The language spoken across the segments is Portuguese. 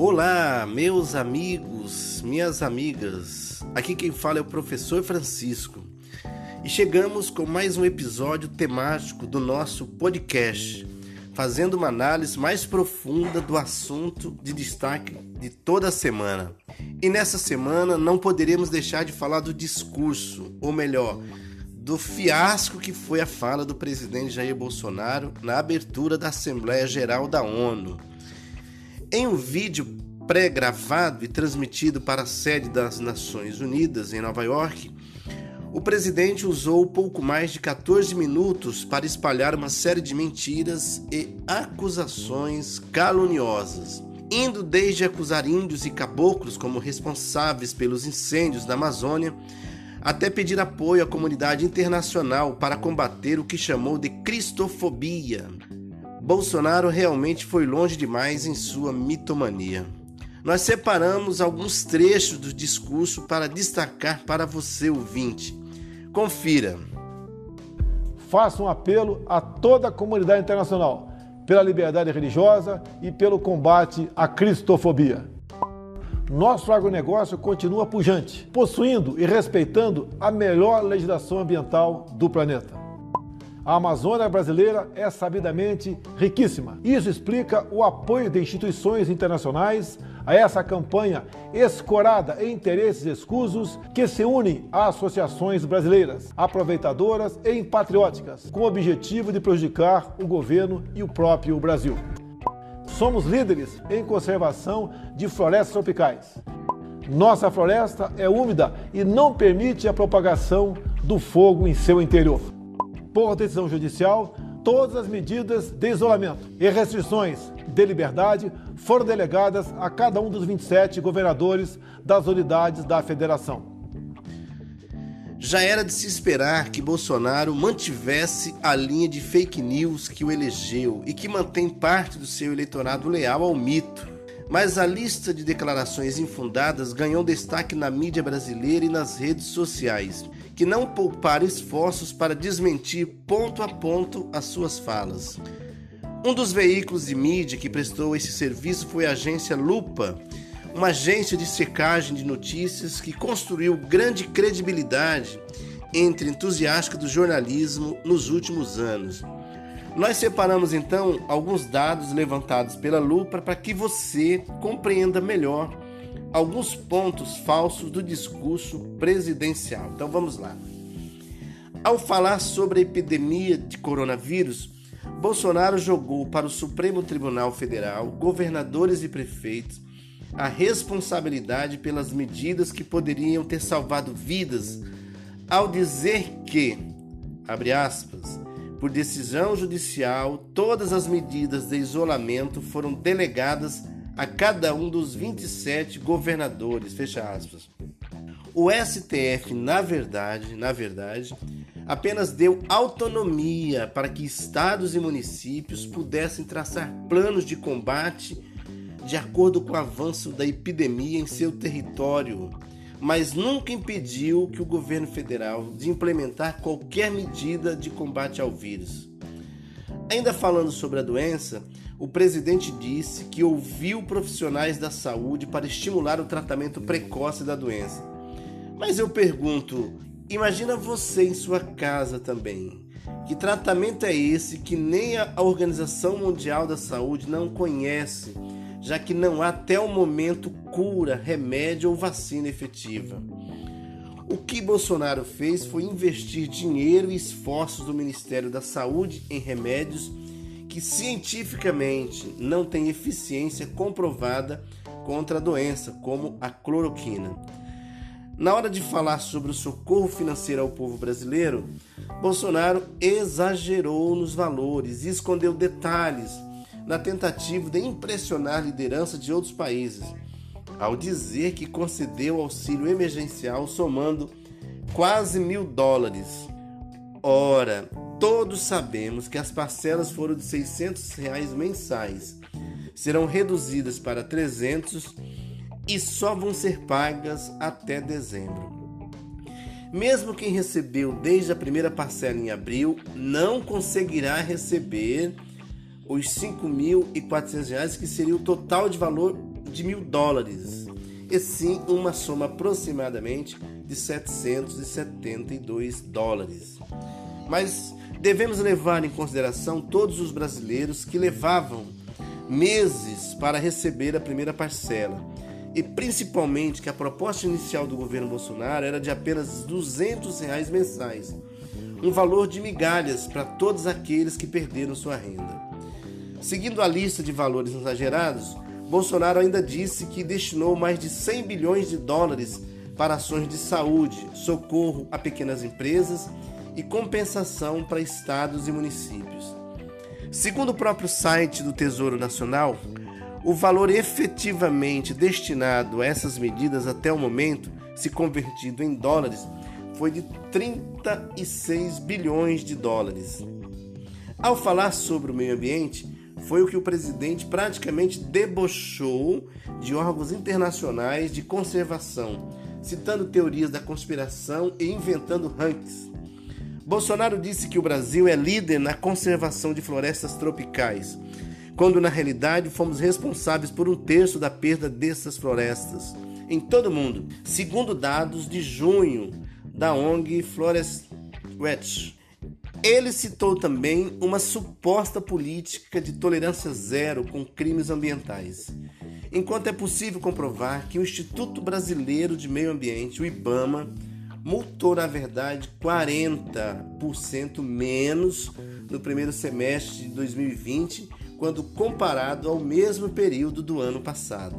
Olá, meus amigos, minhas amigas. Aqui quem fala é o professor Francisco. E chegamos com mais um episódio temático do nosso podcast, fazendo uma análise mais profunda do assunto de destaque de toda a semana. E nessa semana não poderemos deixar de falar do discurso, ou melhor, do fiasco que foi a fala do presidente Jair Bolsonaro na abertura da Assembleia Geral da ONU. Em um vídeo pré-gravado e transmitido para a sede das Nações Unidas em Nova York, o presidente usou pouco mais de 14 minutos para espalhar uma série de mentiras e acusações caluniosas, indo desde acusar índios e caboclos como responsáveis pelos incêndios da Amazônia, até pedir apoio à comunidade internacional para combater o que chamou de cristofobia, Bolsonaro realmente foi longe demais em sua mitomania. Nós separamos alguns trechos do discurso para destacar para você, ouvinte. Confira. Faço um apelo a toda a comunidade internacional pela liberdade religiosa e pelo combate à cristofobia. Nosso agronegócio continua pujante, possuindo e respeitando a melhor legislação ambiental do planeta. A Amazônia brasileira é sabidamente riquíssima. Isso explica o apoio de instituições internacionais a essa campanha escorada em interesses escusos que se unem a associações brasileiras, aproveitadoras e patrióticas, com o objetivo de prejudicar o governo e o próprio Brasil. Somos líderes em conservação de florestas tropicais. Nossa floresta é úmida e não permite a propagação do fogo em seu interior por decisão judicial, todas as medidas de isolamento e restrições de liberdade foram delegadas a cada um dos 27 governadores das unidades da federação. Já era de se esperar que Bolsonaro mantivesse a linha de fake news que o elegeu e que mantém parte do seu eleitorado leal ao mito. Mas a lista de declarações infundadas ganhou destaque na mídia brasileira e nas redes sociais que não pouparam esforços para desmentir ponto a ponto as suas falas. Um dos veículos de mídia que prestou esse serviço foi a agência Lupa, uma agência de secagem de notícias que construiu grande credibilidade entre entusiastas do jornalismo nos últimos anos. Nós separamos então alguns dados levantados pela Lupa para que você compreenda melhor alguns pontos falsos do discurso presidencial. Então vamos lá. Ao falar sobre a epidemia de coronavírus, Bolsonaro jogou para o Supremo Tribunal Federal, governadores e prefeitos, a responsabilidade pelas medidas que poderiam ter salvado vidas, ao dizer que, abre aspas, por decisão judicial, todas as medidas de isolamento foram delegadas a cada um dos 27 governadores, fecha aspas. O STF, na verdade, na verdade, apenas deu autonomia para que estados e municípios pudessem traçar planos de combate de acordo com o avanço da epidemia em seu território, mas nunca impediu que o governo federal de implementar qualquer medida de combate ao vírus. Ainda falando sobre a doença, o presidente disse que ouviu profissionais da saúde para estimular o tratamento precoce da doença. Mas eu pergunto, imagina você em sua casa também. Que tratamento é esse que nem a Organização Mundial da Saúde não conhece, já que não há até o momento cura, remédio ou vacina efetiva? O que Bolsonaro fez foi investir dinheiro e esforços do Ministério da Saúde em remédios que cientificamente não tem eficiência comprovada contra a doença, como a cloroquina. Na hora de falar sobre o socorro financeiro ao povo brasileiro, Bolsonaro exagerou nos valores e escondeu detalhes na tentativa de impressionar a liderança de outros países, ao dizer que concedeu auxílio emergencial somando quase mil dólares. Ora, Todos sabemos que as parcelas foram de 600 reais mensais, serão reduzidas para 300 e só vão ser pagas até dezembro. Mesmo quem recebeu desde a primeira parcela em abril não conseguirá receber os R$ 5.400, que seria o total de valor de mil dólares, e sim uma soma aproximadamente de 772 dólares. Mas devemos levar em consideração todos os brasileiros que levavam meses para receber a primeira parcela e principalmente que a proposta inicial do governo Bolsonaro era de apenas 200 reais mensais, um valor de migalhas para todos aqueles que perderam sua renda. Seguindo a lista de valores exagerados, Bolsonaro ainda disse que destinou mais de 100 bilhões de dólares para ações de saúde, socorro a pequenas empresas e compensação para estados e municípios. Segundo o próprio site do Tesouro Nacional, o valor efetivamente destinado a essas medidas até o momento, se convertido em dólares, foi de 36 bilhões de dólares. Ao falar sobre o meio ambiente, foi o que o presidente praticamente debochou de órgãos internacionais de conservação, citando teorias da conspiração e inventando rankings. Bolsonaro disse que o Brasil é líder na conservação de florestas tropicais, quando na realidade fomos responsáveis por um terço da perda dessas florestas em todo o mundo, segundo dados de junho da ONG Forest Watch. Ele citou também uma suposta política de tolerância zero com crimes ambientais. Enquanto é possível comprovar que o Instituto Brasileiro de Meio Ambiente, o IBAMA, multou, na verdade, 40% menos no primeiro semestre de 2020, quando comparado ao mesmo período do ano passado.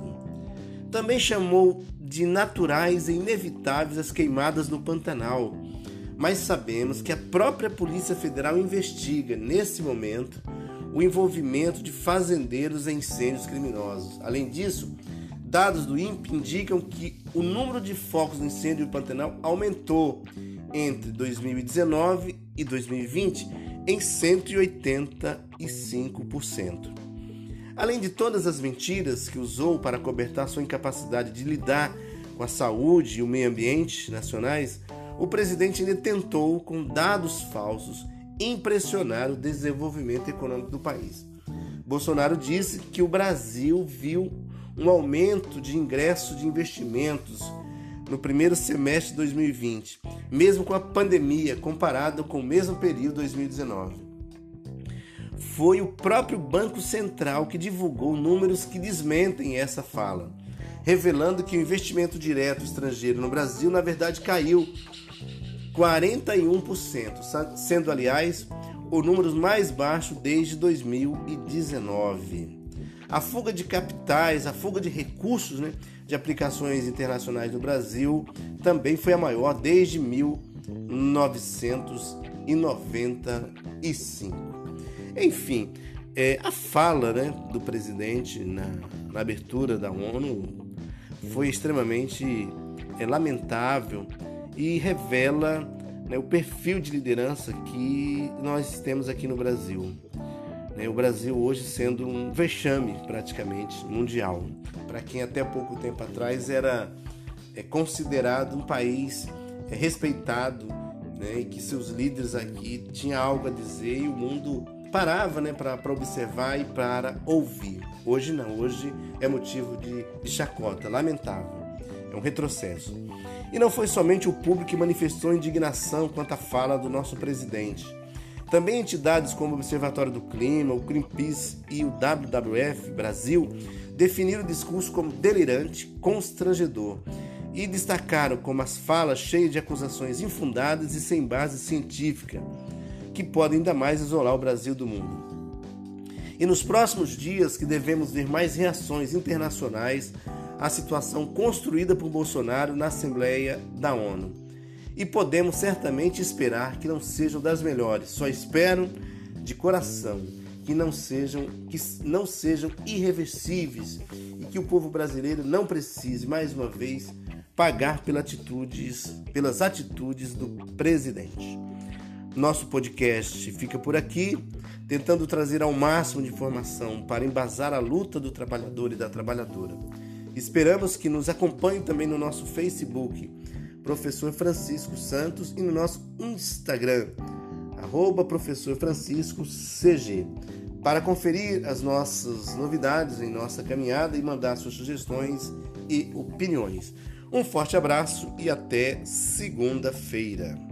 Também chamou de naturais e inevitáveis as queimadas no Pantanal, mas sabemos que a própria Polícia Federal investiga, nesse momento, o envolvimento de fazendeiros em incêndios criminosos. Além disso, Dados do INPE indicam que o número de focos de incêndio do Pantanal aumentou entre 2019 e 2020 em 185%. Além de todas as mentiras que usou para cobertar sua incapacidade de lidar com a saúde e o meio ambiente nacionais, o presidente ainda tentou, com dados falsos, impressionar o desenvolvimento econômico do país. Bolsonaro disse que o Brasil viu um aumento de ingresso de investimentos no primeiro semestre de 2020, mesmo com a pandemia, comparado com o mesmo período de 2019. Foi o próprio Banco Central que divulgou números que desmentem essa fala, revelando que o investimento direto estrangeiro no Brasil, na verdade, caiu 41%, sendo, aliás, o número mais baixo desde 2019. A fuga de capitais, a fuga de recursos né, de aplicações internacionais no Brasil também foi a maior desde 1995. Enfim, é, a fala né, do presidente na, na, abertura da ONU foi extremamente é, lamentável e revela né, o perfil de liderança que nós temos aqui no Brasil. Né? O Brasil hoje sendo um vexame praticamente mundial. Para quem até pouco tempo atrás era é, considerado um país é, respeitado né? e que seus líderes aqui tinham algo a dizer e o mundo parava né, para observar e para ouvir. Hoje não, hoje é motivo de, de chacota, lamentável. Um retrocesso. E não foi somente o público que manifestou indignação quanto à fala do nosso presidente. Também entidades como o Observatório do Clima, o Greenpeace e o WWF Brasil definiram o discurso como delirante, constrangedor e destacaram como as falas cheias de acusações infundadas e sem base científica, que podem ainda mais isolar o Brasil do mundo. E nos próximos dias que devemos ver mais reações internacionais à situação construída por Bolsonaro na Assembleia da ONU e podemos certamente esperar que não sejam das melhores. Só espero de coração que não sejam que não sejam irreversíveis e que o povo brasileiro não precise mais uma vez pagar pelas atitudes, pelas atitudes do presidente. Nosso podcast fica por aqui, tentando trazer ao máximo de informação para embasar a luta do trabalhador e da trabalhadora. Esperamos que nos acompanhe também no nosso Facebook professor Francisco Santos e no nosso Instagram, arroba professor Francisco CG. para conferir as nossas novidades em nossa caminhada e mandar suas sugestões e opiniões. Um forte abraço e até segunda-feira.